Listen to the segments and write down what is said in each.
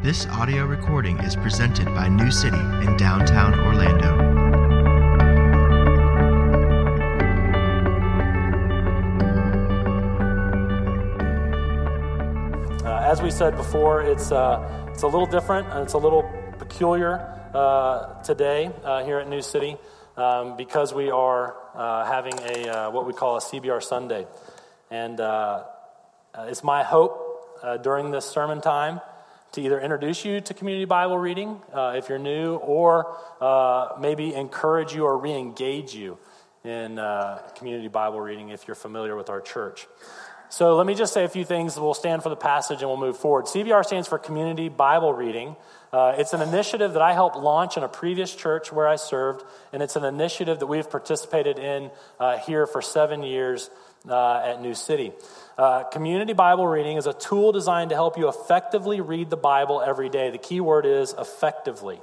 This audio recording is presented by New City in downtown Orlando. Uh, as we said before, it's, uh, it's a little different and it's a little peculiar uh, today uh, here at New City um, because we are uh, having a uh, what we call a CBR Sunday. And it's my hope during this sermon time to either introduce you to community Bible reading if you're new, or maybe encourage you or re engage you in community Bible reading if you're familiar with our church. So let me just say a few things. We'll stand for the passage and we'll move forward. CBR stands for Community Bible Reading. Uh, it's an initiative that I helped launch in a previous church where I served, and it's an initiative that we've participated in uh, here for seven years uh, at New City. Uh, community Bible reading is a tool designed to help you effectively read the Bible every day. The key word is effectively.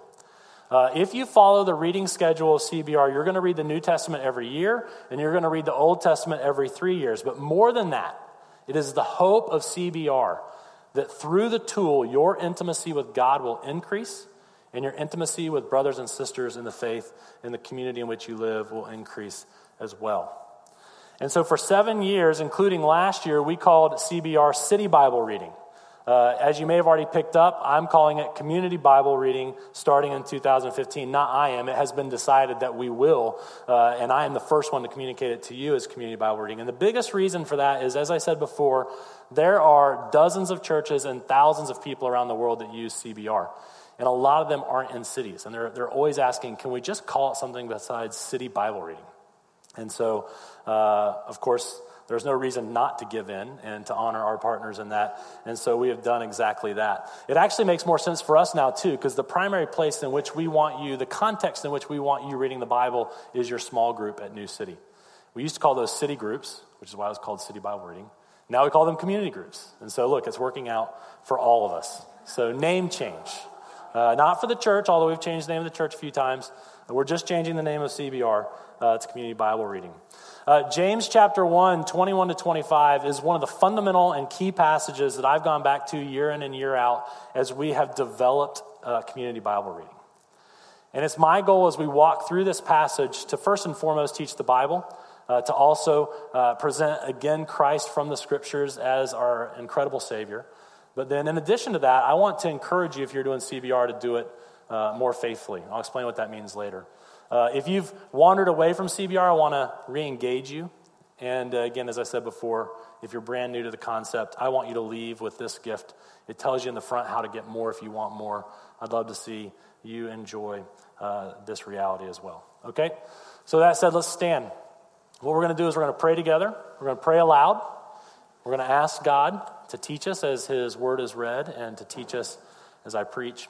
Uh, if you follow the reading schedule of CBR, you're going to read the New Testament every year, and you're going to read the Old Testament every three years. But more than that, it is the hope of CBR that through the tool, your intimacy with God will increase and your intimacy with brothers and sisters in the faith in the community in which you live will increase as well. And so, for seven years, including last year, we called CBR City Bible Reading. Uh, as you may have already picked up, I'm calling it Community Bible Reading starting in 2015. Not I am. It has been decided that we will, uh, and I am the first one to communicate it to you as Community Bible Reading. And the biggest reason for that is, as I said before, there are dozens of churches and thousands of people around the world that use CBR. And a lot of them aren't in cities. And they're, they're always asking, can we just call it something besides city Bible reading? And so, uh, of course, there's no reason not to give in and to honor our partners in that. And so we have done exactly that. It actually makes more sense for us now, too, because the primary place in which we want you, the context in which we want you reading the Bible is your small group at New City. We used to call those city groups, which is why it was called City Bible Reading. Now we call them community groups. And so, look, it's working out for all of us. So, name change. Uh, not for the church, although we've changed the name of the church a few times. We're just changing the name of CBR. Uh, it's Community Bible Reading. Uh, James chapter 1, 21 to 25 is one of the fundamental and key passages that I've gone back to year in and year out as we have developed uh, community Bible reading. And it's my goal as we walk through this passage to first and foremost teach the Bible, uh, to also uh, present again Christ from the scriptures as our incredible Savior. But then, in addition to that, I want to encourage you, if you're doing CBR, to do it uh, more faithfully. I'll explain what that means later. Uh, if you've wandered away from CBR, I want to re engage you. And uh, again, as I said before, if you're brand new to the concept, I want you to leave with this gift. It tells you in the front how to get more if you want more. I'd love to see you enjoy uh, this reality as well. Okay? So, that said, let's stand. What we're going to do is we're going to pray together. We're going to pray aloud. We're going to ask God to teach us as His word is read and to teach us as I preach.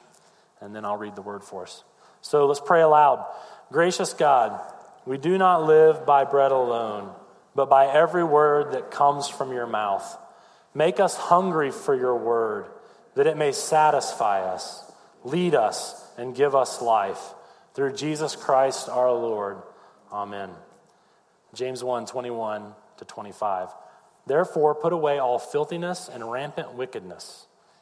And then I'll read the word for us. So, let's pray aloud. Gracious God, we do not live by bread alone, but by every word that comes from your mouth. Make us hungry for your word, that it may satisfy us, lead us, and give us life. Through Jesus Christ our Lord. Amen. James 1 21 to 25. Therefore, put away all filthiness and rampant wickedness,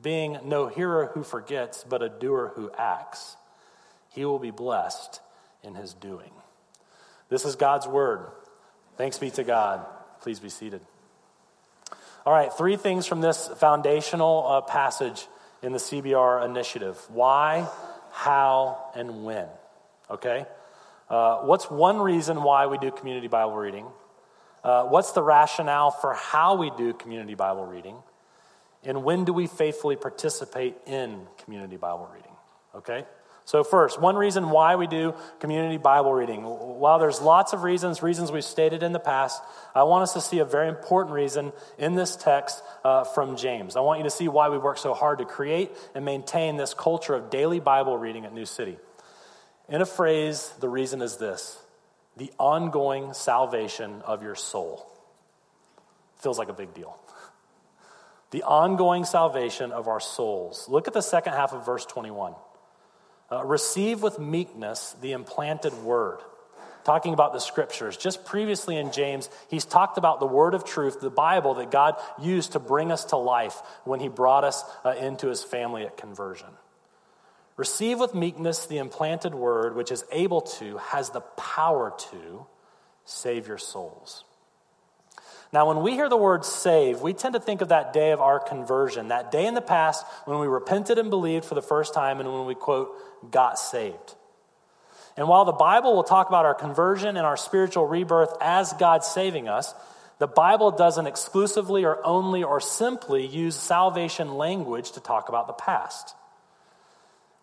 being no hearer who forgets, but a doer who acts, he will be blessed in his doing. This is God's word. Thanks be to God. Please be seated. All right, three things from this foundational uh, passage in the CBR initiative why, how, and when. Okay? Uh, what's one reason why we do community Bible reading? Uh, what's the rationale for how we do community Bible reading? And when do we faithfully participate in community Bible reading? Okay? So, first, one reason why we do community Bible reading. While there's lots of reasons, reasons we've stated in the past, I want us to see a very important reason in this text uh, from James. I want you to see why we work so hard to create and maintain this culture of daily Bible reading at New City. In a phrase, the reason is this the ongoing salvation of your soul. Feels like a big deal. The ongoing salvation of our souls. Look at the second half of verse 21. Uh, receive with meekness the implanted word. Talking about the scriptures. Just previously in James, he's talked about the word of truth, the Bible that God used to bring us to life when he brought us uh, into his family at conversion. Receive with meekness the implanted word, which is able to, has the power to save your souls. Now, when we hear the word save, we tend to think of that day of our conversion, that day in the past when we repented and believed for the first time and when we, quote, got saved. And while the Bible will talk about our conversion and our spiritual rebirth as God saving us, the Bible doesn't exclusively or only or simply use salvation language to talk about the past.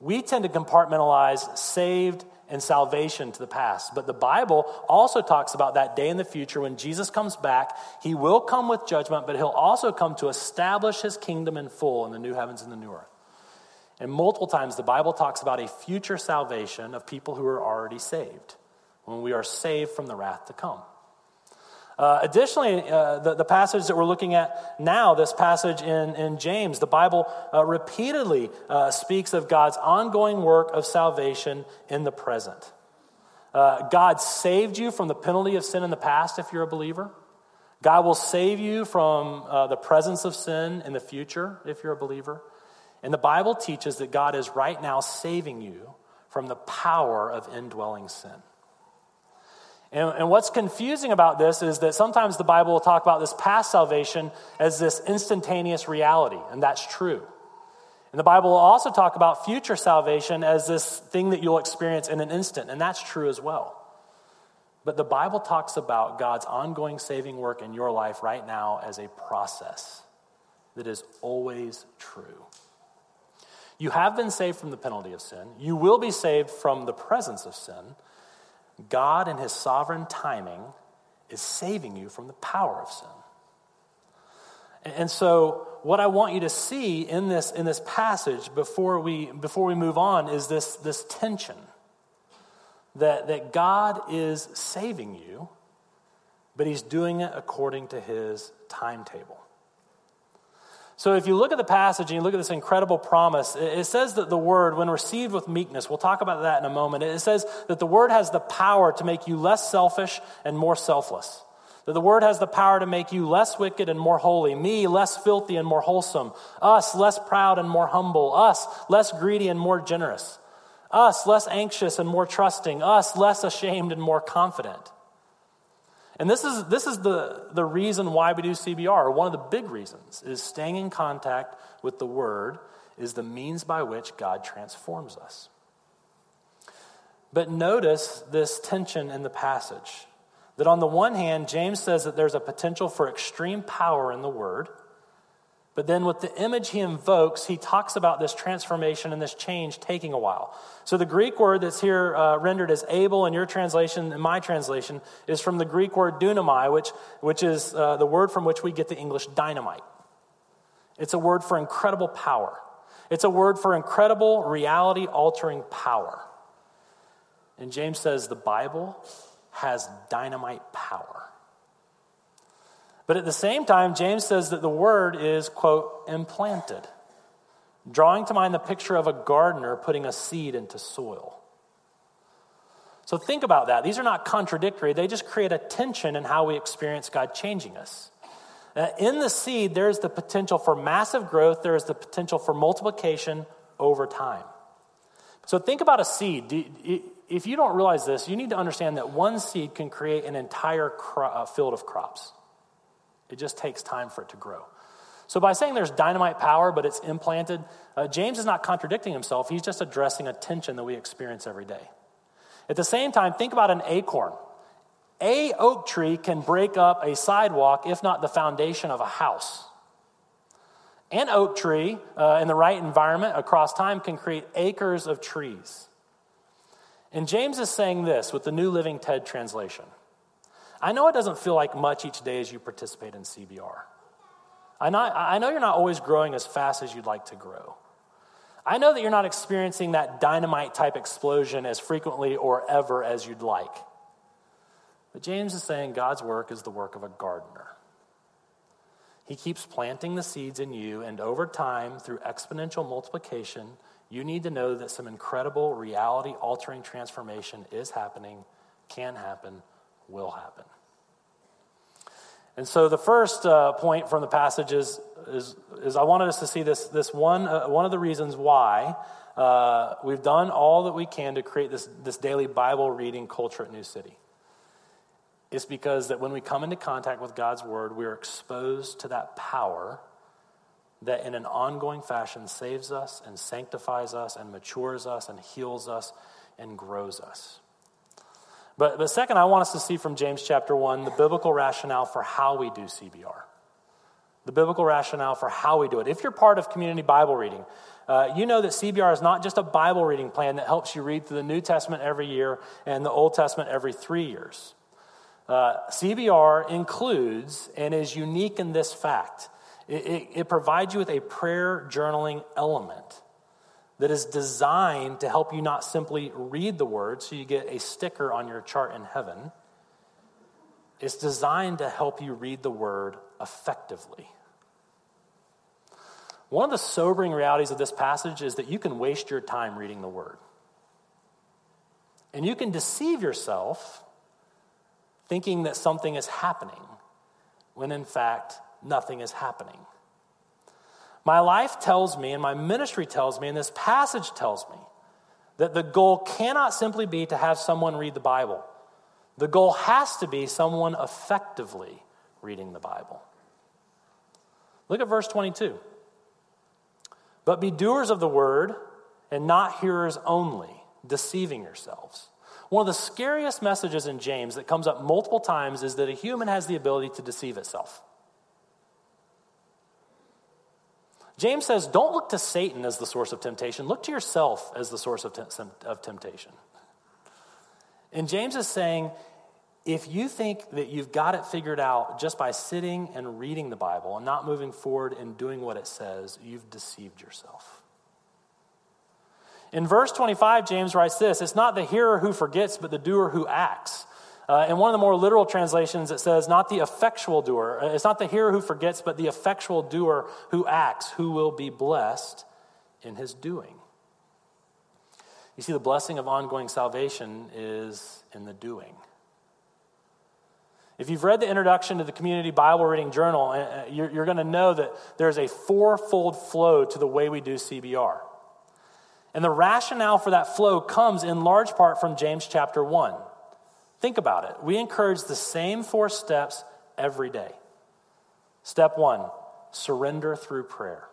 We tend to compartmentalize saved and salvation to the past. But the Bible also talks about that day in the future when Jesus comes back. He will come with judgment, but he'll also come to establish his kingdom in full in the new heavens and the new earth. And multiple times the Bible talks about a future salvation of people who are already saved, when we are saved from the wrath to come. Uh, additionally, uh, the, the, passage that we're looking at now, this passage in, in James, the Bible uh, repeatedly uh, speaks of God's ongoing work of salvation in the present. Uh, God saved you from the penalty of sin in the past if you're a believer. God will save you from uh, the presence of sin in the future if you're a believer. And the Bible teaches that God is right now saving you from the power of indwelling sin. And, and, what's confusing about this is that sometimes the Bible will talk about this past salvation as this instantaneous reality, and that's true. And the Bible will also talk about future salvation as this thing that you'll experience in an instant, and that's true as well. But the Bible talks about God's ongoing saving work in your life right now as a process that is always true. You have been saved from the penalty of sin. You will be saved from the presence of sin. God, in his sovereign timing, is saving you from the power of sin. And so, what I want you to see in this, in this passage before we, before we move on is this, this tension that, that God is saving you, but he's doing it according to his timetable. So, if you look at the passage and you look at this incredible promise, it says that the word, when received with meekness, we'll talk about that in a moment. It says that the word has the power to make you less selfish and more selfless. That the word has the power to make you less wicked and more holy, me less filthy and more wholesome, us less proud and more humble, us less greedy and more generous, us less anxious and more trusting, us less ashamed and more confident. And this is, this is the, the reason why we do CBR. One of the big reasons is staying in contact with the Word is the means by which God transforms us. But notice this tension in the passage. That on the one hand, James says that there's a potential for extreme power in the Word. But then, with the image he invokes, he talks about this transformation and this change taking a while. So, the Greek word that's here uh, rendered as able in your translation and my translation is from the Greek word dunamai, which, which is uh, the word from which we get the English dynamite. It's a word for incredible power, it's a word for incredible reality altering power. And James says the Bible has dynamite power. But at the same time, James says that the word is, quote, implanted, drawing to mind the picture of a gardener putting a seed into soil. So think about that. These are not contradictory, they just create a tension in how we experience God changing us. Uh, in the seed, there's the potential for massive growth, there is the potential for multiplication over time. So think about a seed. If you don't realize this, you need to understand that one seed can create an entire uh, field of crops. It just takes time for it to grow. So, by saying there's dynamite power, but it's implanted, uh, James is not contradicting himself. He's just addressing a tension that we experience every day. At the same time, think about an acorn. A oak tree can break up a sidewalk, if not the foundation of a house. An oak tree, uh, in the right environment across time, can create acres of trees. And James is saying this with the New Living TED translation. I know it doesn't feel like much each day as you participate in CBR. I know, I know you're not always growing as fast as you'd like to grow. I know that you're not experiencing that dynamite type explosion as frequently or ever as you'd like. But James is saying God's work is the work of a gardener. He keeps planting the seeds in you, and over time, through exponential multiplication, you need to know that some incredible reality altering transformation is happening, can happen, will happen. And so the first uh, point from the passage is, is, is, I wanted us to see this, this one, uh, one of the reasons why uh, we've done all that we can to create this, this daily Bible reading culture at New City. It's because that when we come into contact with God's Word, we're exposed to that power that in an ongoing fashion saves us and sanctifies us and matures us and heals us and grows us. But, but second, I want us to see from James chapter 1 the biblical rationale for how we do CBR. The biblical rationale for how we do it. If you're part of community Bible reading, uh, you know that CBR is not just a Bible reading plan that helps you read through the New Testament every year and the Old Testament every three years. Uh, CBR includes and is unique in this fact it, it, it provides you with a prayer journaling element that is designed to help you not simply read the word so you get a sticker on your chart in heaven. It's designed to help you read the word effectively. One of the sobering realities of this passage is that you can waste your time reading the word. And you can deceive yourself thinking that something is happening when in fact nothing is happening. My life tells me, and my ministry tells me, and this passage tells me, that the goal cannot simply be to have someone read the Bible. The goal has to be someone effectively reading the Bible. Look at verse 22. But be doers of the word and not hearers only, deceiving yourselves. One of the scariest messages in James that comes up multiple times is that a human has the ability to deceive itself. James says, don't look to Satan as the source of temptation, look to yourself as the source of, of temptation. And James is saying, if you think that you've got it figured out just by sitting and reading the Bible and not moving forward and doing what it says, you've deceived yourself. In verse 25, James writes this It's not the hearer who forgets, but the doer who acts. Uh, in one of the more literal translations, it says, not the effectual doer. Uh, it's not the hearer who forgets, but the effectual doer who acts, who will be blessed in his doing. You see, the blessing of ongoing salvation is in the doing. If you've read the introduction to the Community Bible Reading Journal, uh, you're, you're going to know that there's a fourfold flow to the way we do CBR. And the rationale for that flow comes in large part from James chapter 1. Think about it. We encourage the same four steps every day. Step one surrender through prayer.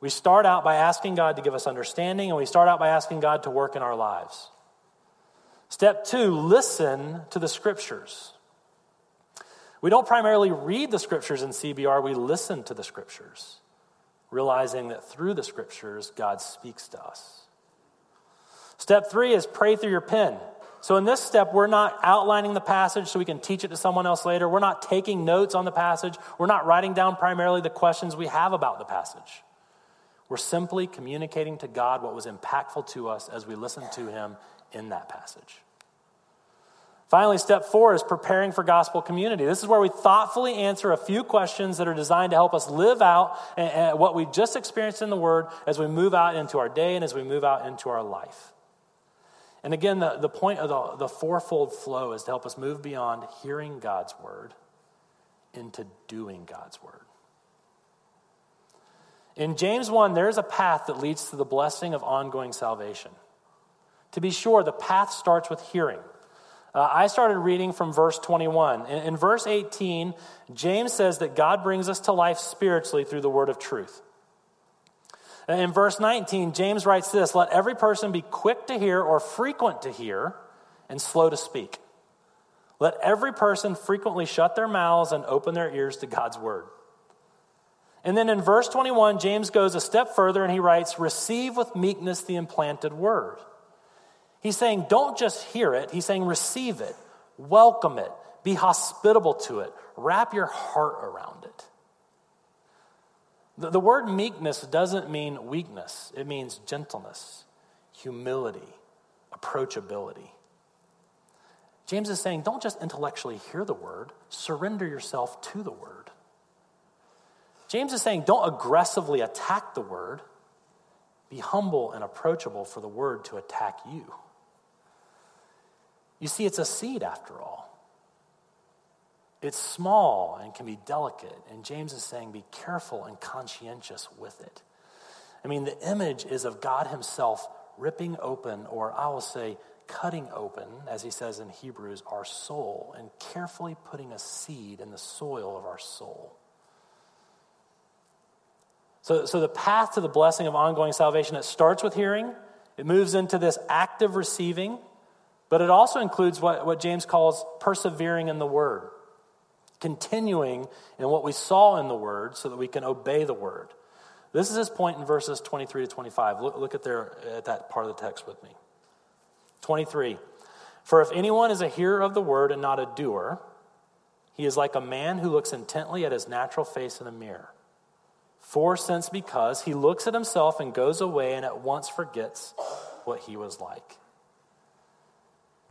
We start out by asking God to give us understanding, and we start out by asking God to work in our lives. Step two listen to the scriptures. We don't primarily read the scriptures in CBR, we listen to the scriptures, realizing that through the scriptures, God speaks to us. Step three is pray through your pen. So, in this step, we're not outlining the passage so we can teach it to someone else later. We're not taking notes on the passage. We're not writing down primarily the questions we have about the passage. We're simply communicating to God what was impactful to us as we listen to Him in that passage. Finally, step four is preparing for gospel community. This is where we thoughtfully answer a few questions that are designed to help us live out eh, eh, what we just experienced in the Word as we move out into our day and as we move out into our life. And again, the, the point of the, the fourfold flow is to help us move beyond hearing God's word into doing God's word. In James 1, there is a path that leads to the blessing of ongoing salvation. To be sure, the path starts with hearing. Uh, I started reading from verse 21. In, in verse 18, James says that God brings us to life spiritually through the word of truth. Uh, in verse 19, James writes this Let every person be quick to hear or frequent to hear and slow to speak. Let every person frequently shut their mouths and open their ears to God's word. And then in verse 21, James goes a step further and he writes, Receive with meekness the implanted word. He's saying, don't just hear it, he's saying, receive it, welcome it, be hospitable to it, wrap your heart around it. The, the word meekness doesn't mean weakness, it means gentleness, humility, approachability. James is saying, don't just intellectually hear the word, surrender yourself to the word. James is saying, don't aggressively attack the word, be humble and approachable for the word to attack you. You see, it's a seed after all. It's small and can be delicate. And James is saying, be careful and conscientious with it. I mean, the image is of God Himself ripping open, or I will say, cutting open, as he says in Hebrews, our soul and carefully putting a seed in the soil of our soul. So, so the path to the blessing of ongoing salvation, it starts with hearing, it moves into this active receiving, but it also includes what, what James calls persevering in the word, continuing in what we saw in the word so that we can obey the word. This is his point in verses 23 to 25. Look, look at, there, at that part of the text with me. 23. For if anyone is a hearer of the word and not a doer, he is like a man who looks intently at his natural face in a mirror. For since because he looks at himself and goes away and at once forgets what he was like.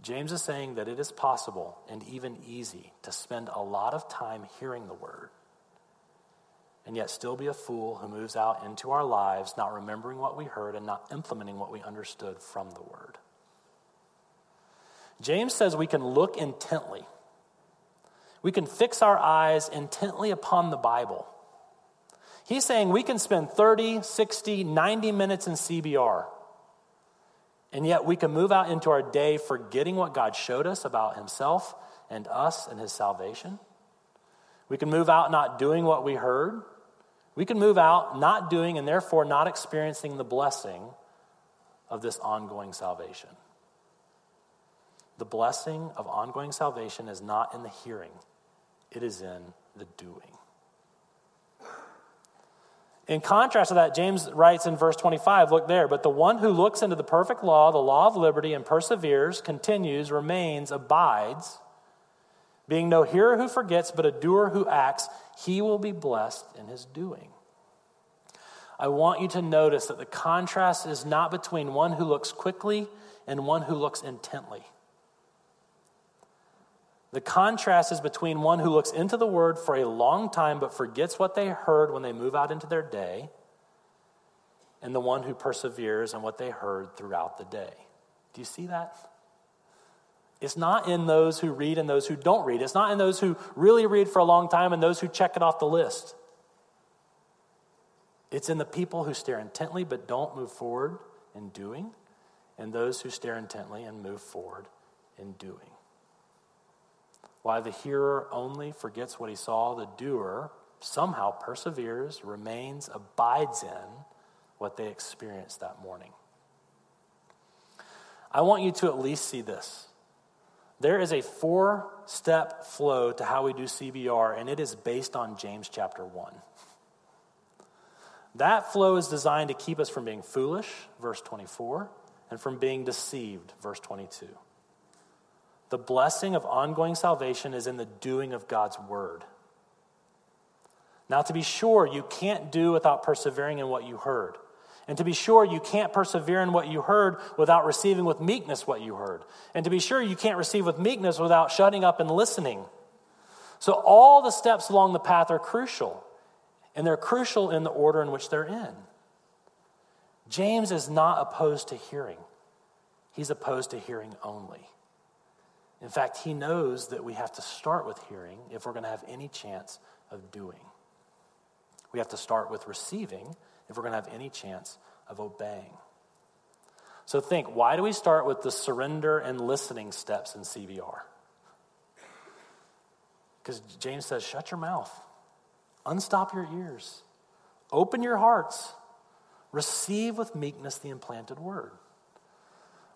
James is saying that it is possible and even easy to spend a lot of time hearing the word and yet still be a fool who moves out into our lives not remembering what we heard and not implementing what we understood from the word. James says we can look intently. We can fix our eyes intently upon the Bible. He's saying we can spend 30, 60, 90 minutes in CBR, and yet we can move out into our day forgetting what God showed us about Himself and us and His salvation. We can move out not doing what we heard. We can move out not doing and therefore not experiencing the blessing of this ongoing salvation. The blessing of ongoing salvation is not in the hearing, it is in the doing. In contrast to that, James writes in verse 25, look there, but the one who looks into the perfect law, the law of liberty, and perseveres, continues, remains, abides, being no hearer who forgets, but a doer who acts, he will be blessed in his doing. I want you to notice that the contrast is not between one who looks quickly and one who looks intently. The contrast is between one who looks into the word for a long time but forgets what they heard when they move out into their day, and the one who perseveres in what they heard throughout the day. Do you see that? It's not in those who read and those who don't read. It's not in those who really read for a long time and those who check it off the list. It's in the people who stare intently but don't move forward in doing, and those who stare intently and move forward in doing. Why the hearer only forgets what he saw, the doer somehow perseveres, remains, abides in what they experienced that morning. I want you to at least see this. There is a four step flow to how we do CBR, and it is based on James chapter 1. That flow is designed to keep us from being foolish, verse 24, and from being deceived, verse 22. The blessing of ongoing salvation is in the doing of God's word. Now, to be sure, you can't do without persevering in what you heard. And to be sure, you can't persevere in what you heard without receiving with meekness what you heard. And to be sure, you can't receive with meekness without shutting up and listening. So, all the steps along the path are crucial, and they're crucial in the order in which they're in. James is not opposed to hearing, he's opposed to hearing only. In fact, he knows that we have to start with hearing if we're going to have any chance of doing. We have to start with receiving if we're going to have any chance of obeying. So think why do we start with the surrender and listening steps in CBR? Because James says, shut your mouth, unstop your ears, open your hearts, receive with meekness the implanted word.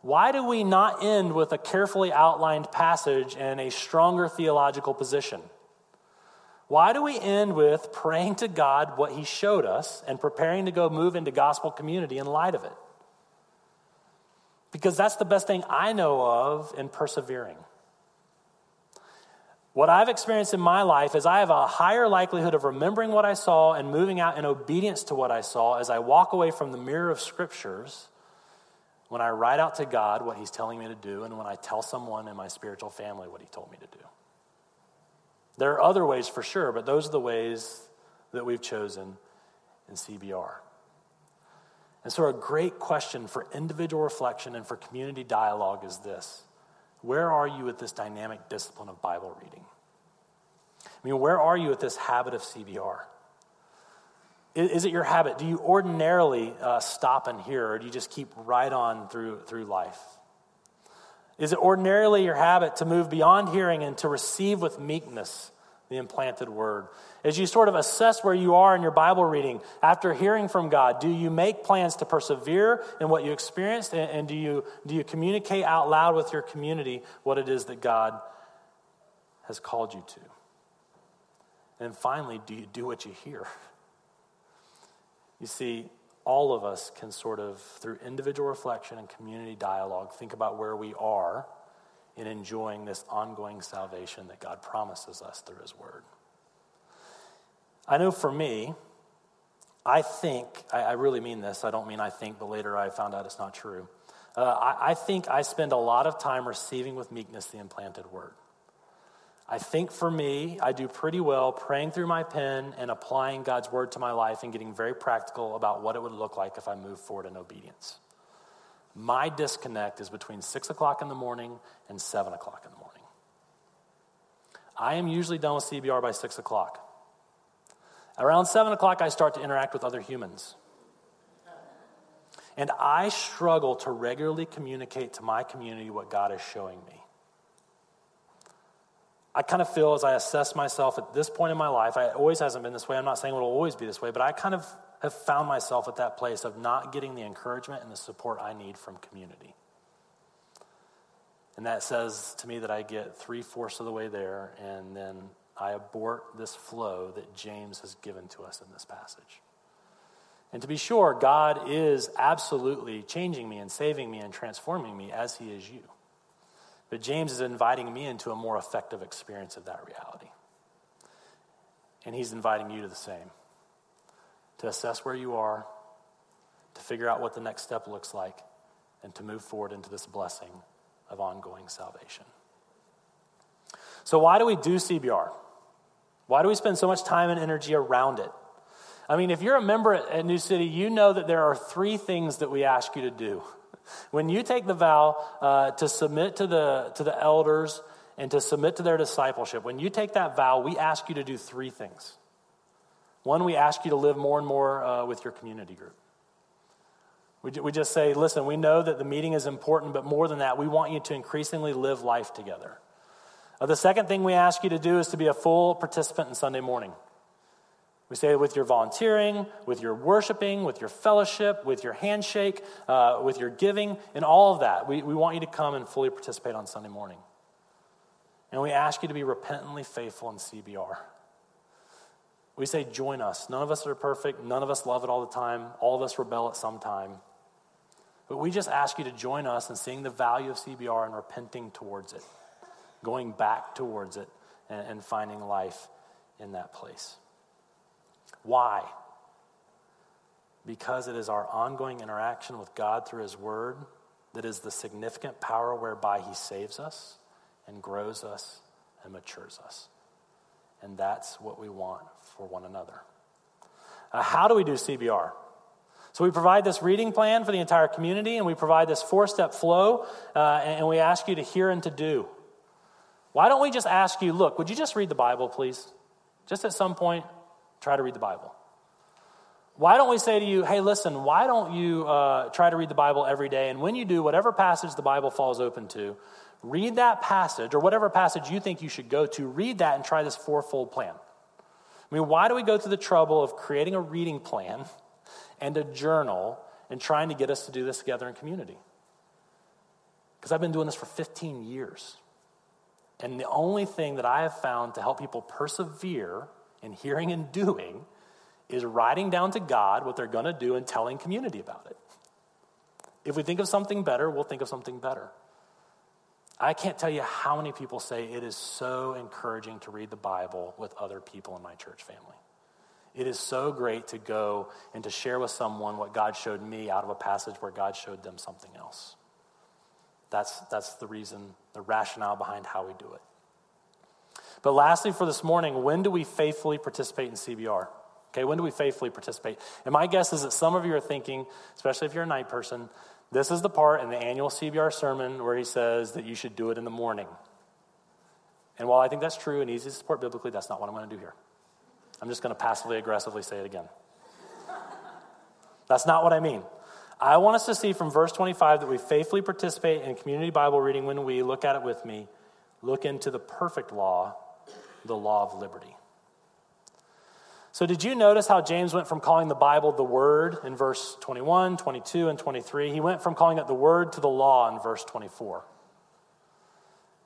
Why do we not end with a carefully outlined passage and a stronger theological position? Why do we end with praying to God what He showed us and preparing to go move into gospel community in light of it? because that's the best thing I know of in persevering. What I've experienced in my life is I have a higher likelihood of remembering what I saw and moving out in obedience to what I saw as I walk away from the mirror of scriptures when I write out to God what He's telling me to do and when I tell someone in my spiritual family what He told me to do. There are other ways for sure, but those are the ways that we've chosen in CBR. And so, a great question for individual reflection and for community dialogue is this where are you with this dynamic discipline of Bible reading? I mean, where are you with this habit of CBR? Is, it your habit? Do you ordinarily uh, stop and hear, or do you just keep right on through, through life? Is it ordinarily your habit to move beyond hearing and to receive with meekness the implanted word? As you sort of assess where you are in your Bible reading after hearing from God, do you make plans to persevere in what you experienced? And, and do, you, do you communicate out loud with your community what it is that God has called you to? And finally, do you do what you hear? You see, all of us can sort of, through individual reflection and community dialogue, think about where we are in enjoying this ongoing salvation that God promises us through His Word. I know for me, I think, I, I, really mean this, I don't mean I think, but later I found out it's not true. Uh, I, I think I spend a lot of time receiving with meekness the implanted word. I think for me, I do pretty well praying through my pen and applying God's word to my life and getting very practical about what it would look like if I move forward in obedience. My disconnect is between 6 o'clock in the morning and 7 o'clock in the morning. I am usually done with CBR by 6 o'clock. Around 7 o'clock, I start to interact with other humans. And I struggle to regularly communicate to my community what God is showing me. I kind of feel as I assess myself at this point in my life, I, always hasn't been this way. I'm not saying it will always be this way, but I kind of have found myself at that place of not getting the encouragement and the support I need from community. And that says to me that I get three fourths of the way there, and then I abort this flow that James has given to us in this passage. And to be sure, God is absolutely changing me and saving me and transforming me as He is you. But James is inviting me into a more effective experience of that reality. And He's inviting you to the same to assess where you are, to figure out what the next step looks like, and to move forward into this blessing of ongoing salvation. So, why do we do CBR? Why do we spend so much time and energy around it? I mean, if you're a member at New City, you know that there are three things that we ask you to do. When you take the vow uh, to submit to the, to the elders and to submit to their discipleship, when you take that vow, we ask you to do three things. One, we ask you to live more and more uh, with your community group. We, we just say, listen, we know that the meeting is important, but more than that, we want you to increasingly live life together. Uh, the second thing we ask you to do is to be a full participant in Sunday morning. We say with your volunteering, with your worshiping, with your fellowship, with your handshake, uh, with your giving, and all of that. We, we want you to come and fully participate on Sunday morning. And we ask you to be repentantly faithful in CBR. We say, join us. None of us are perfect. None of us love it all the time. All of us rebel at some time. But we just ask you to join us in seeing the value of CBR and repenting towards it going back towards it and, and finding life in that place. Why? Because it is our ongoing interaction with God through His Word that is the significant power whereby He saves us and grows us and matures us. And that's what we want for one another. Uh, how do we do CBR? So we provide this reading plan for the entire community, and we provide this four step flow, uh, and we ask you to hear and to do. Why don't we just ask you, look, would you just read the Bible, please? Just at some point, try to read the Bible. Why don't we say to you, hey, listen, why don't you uh, try to read the Bible every day? And when you do, whatever passage the Bible falls open to, read that passage or whatever passage you think you should go to, read that and try this fourfold plan. I mean, why do we go through the trouble of creating a reading plan and a journal and trying to get us to do this together in community? Because I've been doing this for 15 years. And the only thing that I have found to help people persevere in hearing and doing is writing down to God what they're going to do and telling community about it. If we think of something better, we'll think of something better. I can't tell you how many people say it is so encouraging to read the Bible with other people in my church family. It is so great to go and to share with someone what God showed me out of a passage where God showed them something else. That's, that's the reason, the rationale behind how we do it. But lastly, for this morning, when do we faithfully participate in CBR? Okay, when do we faithfully participate? And my guess is that some of you are thinking, especially if you're a night person, this is the part in the annual CBR sermon where he says that you should do it in the morning. And while I think that's true and easy to support biblically, that's not what I'm going to do here. I'm just going to passively aggressively say it again. That's not what I mean. I want us to see from verse 25 that we faithfully participate in community Bible reading when we look at it with me, look into the perfect law, the law of liberty. So, did you notice how James went from calling the Bible the Word in verse 21, 22, and 23? He went from calling it the Word to the law in verse 24.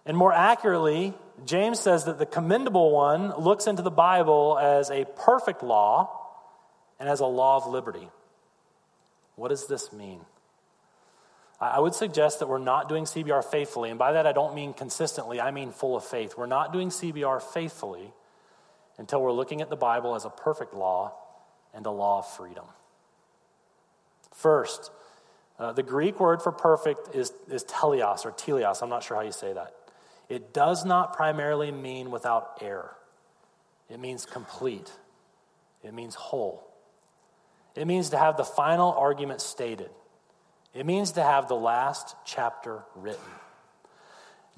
And more accurately, James says that the commendable one looks into the Bible as a perfect law and as a law of liberty. What does this mean? I would suggest that we're not doing CBR faithfully, and by that I don't mean consistently, I mean full of faith. We're not doing CBR faithfully until we're looking at the Bible as a perfect law and a law of freedom. First, uh, the Greek word for perfect is, is teleos or teleos. I'm not sure how you say that. It does not primarily mean without error, it means complete, it means whole. It means to have the final argument stated, it means to have the last chapter written.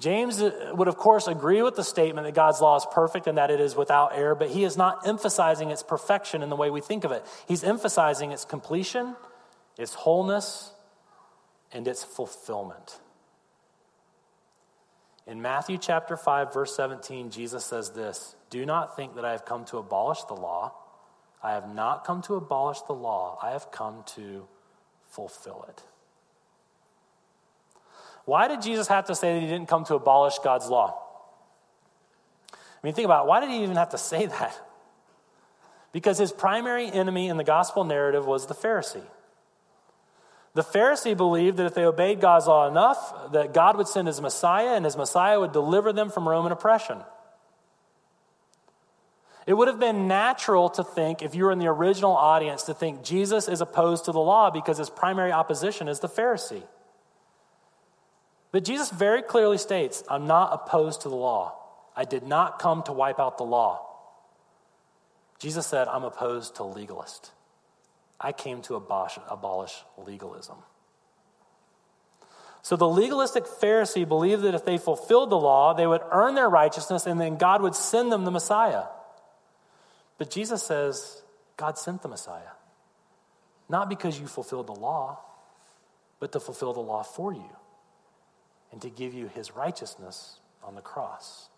James uh, would, of course, agree with the statement that God's law is perfect and that it is without error, but he is not emphasizing its perfection in the way we think of it. He's emphasizing its completion, its wholeness, and its fulfillment. In Matthew chapter 5, verse 17, Jesus says this Do not think that I have come to abolish the law. I have not come to abolish the law, I have come to fulfill it. Why did Jesus have to say that he didn't come to abolish God's law? I mean, think about it. Why did he even have to say that? Because his primary enemy in the gospel narrative was the Pharisee. The Pharisee believed that if they obeyed God's law enough, that God would send his Messiah and his Messiah would deliver them from Roman oppression. It would have been natural to think, if you were in the original audience, to think Jesus is opposed to the law because his primary opposition is the Pharisee. But Jesus very clearly states, I'm not opposed to the law. I did not come to wipe out the law. Jesus said, I'm opposed to legalist. I came to abolish, abolish legalism. So the legalistic Pharisee believed that if they fulfilled the law, they would earn their righteousness and then God would send them the Messiah. But Jesus says, God sent the Messiah. Not because you fulfilled the law, but to fulfill the law for you and to give you his righteousness on the cross.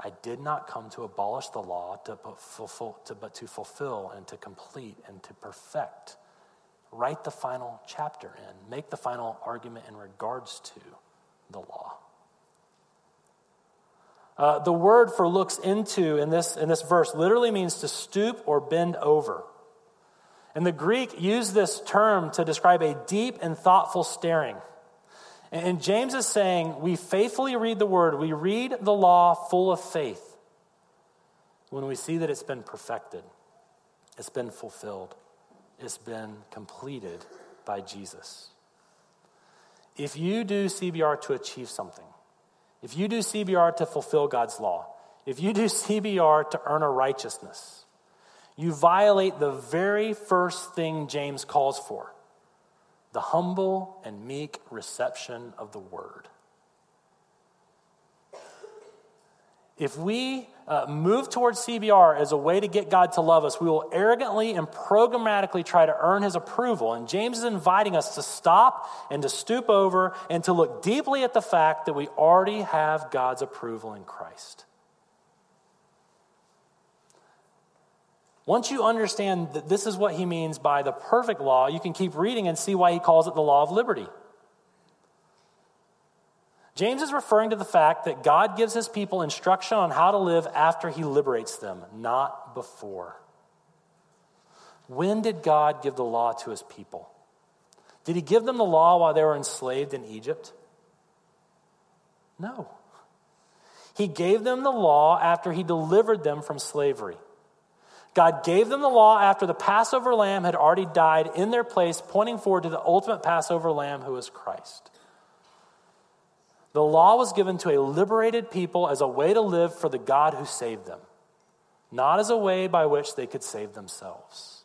I did not come to abolish the law, to fulfill, to, but to fulfill and to complete and to perfect. Write the final chapter in, make the final argument in regards to the law. Uh, the word for looks into in this, in this verse literally means to stoop or bend over. And the Greek used this term to describe a deep and thoughtful staring. And James is saying we faithfully read the word, we read the law full of faith when we see that it's been perfected, it's been fulfilled, it's been completed by Jesus. If you do CBR to achieve something, if you do CBR to fulfill God's law, if you do CBR to earn a righteousness, you violate the very first thing James calls for the humble and meek reception of the word. If we uh, move towards CBR as a way to get God to love us, we will arrogantly and programmatically try to earn his approval. And James is inviting us to stop and to stoop over and to look deeply at the fact that we already have God's approval in Christ. Once you understand that this is what he means by the perfect law, you can keep reading and see why he calls it the law of liberty. James is referring to the fact that God gives his people instruction on how to live after he liberates them, not before. When did God give the law to his people? Did he give them the law while they were enslaved in Egypt? No. He gave them the law after he delivered them from slavery. God gave them the law after the Passover lamb had already died in their place, pointing forward to the ultimate Passover lamb who is Christ. The law was given to a liberated people as a way to live for the God who saved them, not as a way by which they could save themselves.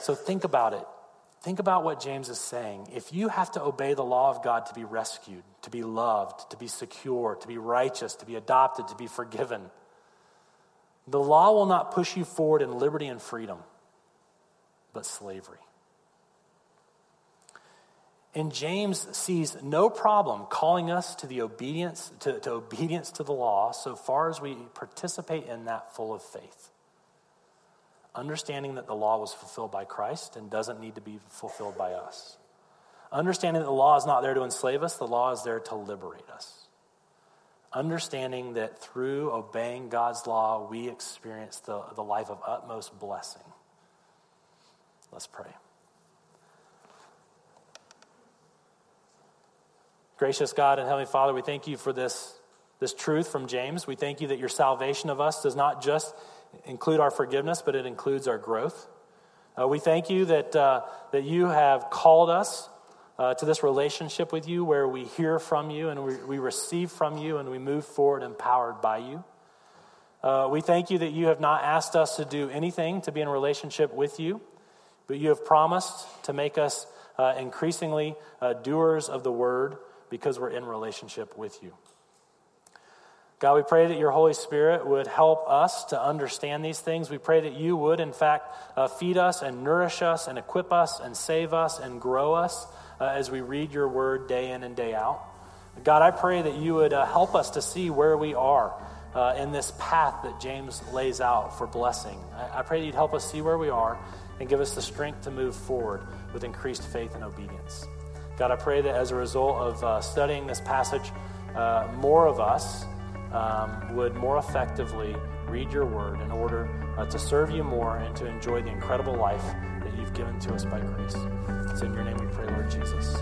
So think about it. Think about what James is saying. If you have to obey the law of God to be rescued, to be loved, to be secure, to be righteous, to be adopted, to be forgiven, the law will not push you forward in liberty and freedom, but slavery. And James sees no problem calling us to the obedience to, to obedience to the law so far as we participate in that full of faith. Understanding that the law was fulfilled by Christ and doesn't need to be fulfilled by us. Understanding that the law is not there to enslave us, the law is there to liberate us. Understanding that through obeying God's law, we experience the, the life of utmost blessing. Let's pray. Gracious God and Heavenly Father, we thank you for this, this truth from James. We thank you that your salvation of us does not just include our forgiveness, but it includes our growth. Uh, we thank you that, uh, that you have called us uh, to this relationship with you where we hear from you and we, we receive from you and we move forward empowered by you. Uh, we thank you that you have not asked us to do anything to be in relationship with you, but you have promised to make us uh, increasingly uh, doers of the word because we're in relationship with you. God, we pray that your Holy Spirit would help us to understand these things. We pray that you would, in fact, uh, feed us and nourish us and equip us and save us and grow us uh, as we read your word day in and day out. God, I pray that you would uh, help us to see where we are uh, in this path that James lays out for blessing. I, I pray that you'd help us see where we are and give us the strength to move forward with increased faith and obedience. God, I pray that as a result of uh, studying this passage, uh, more of us um, would more effectively read your word in order uh, to serve you more and to enjoy the incredible life that you've given to us by grace. It's in your name we pray, Lord Jesus.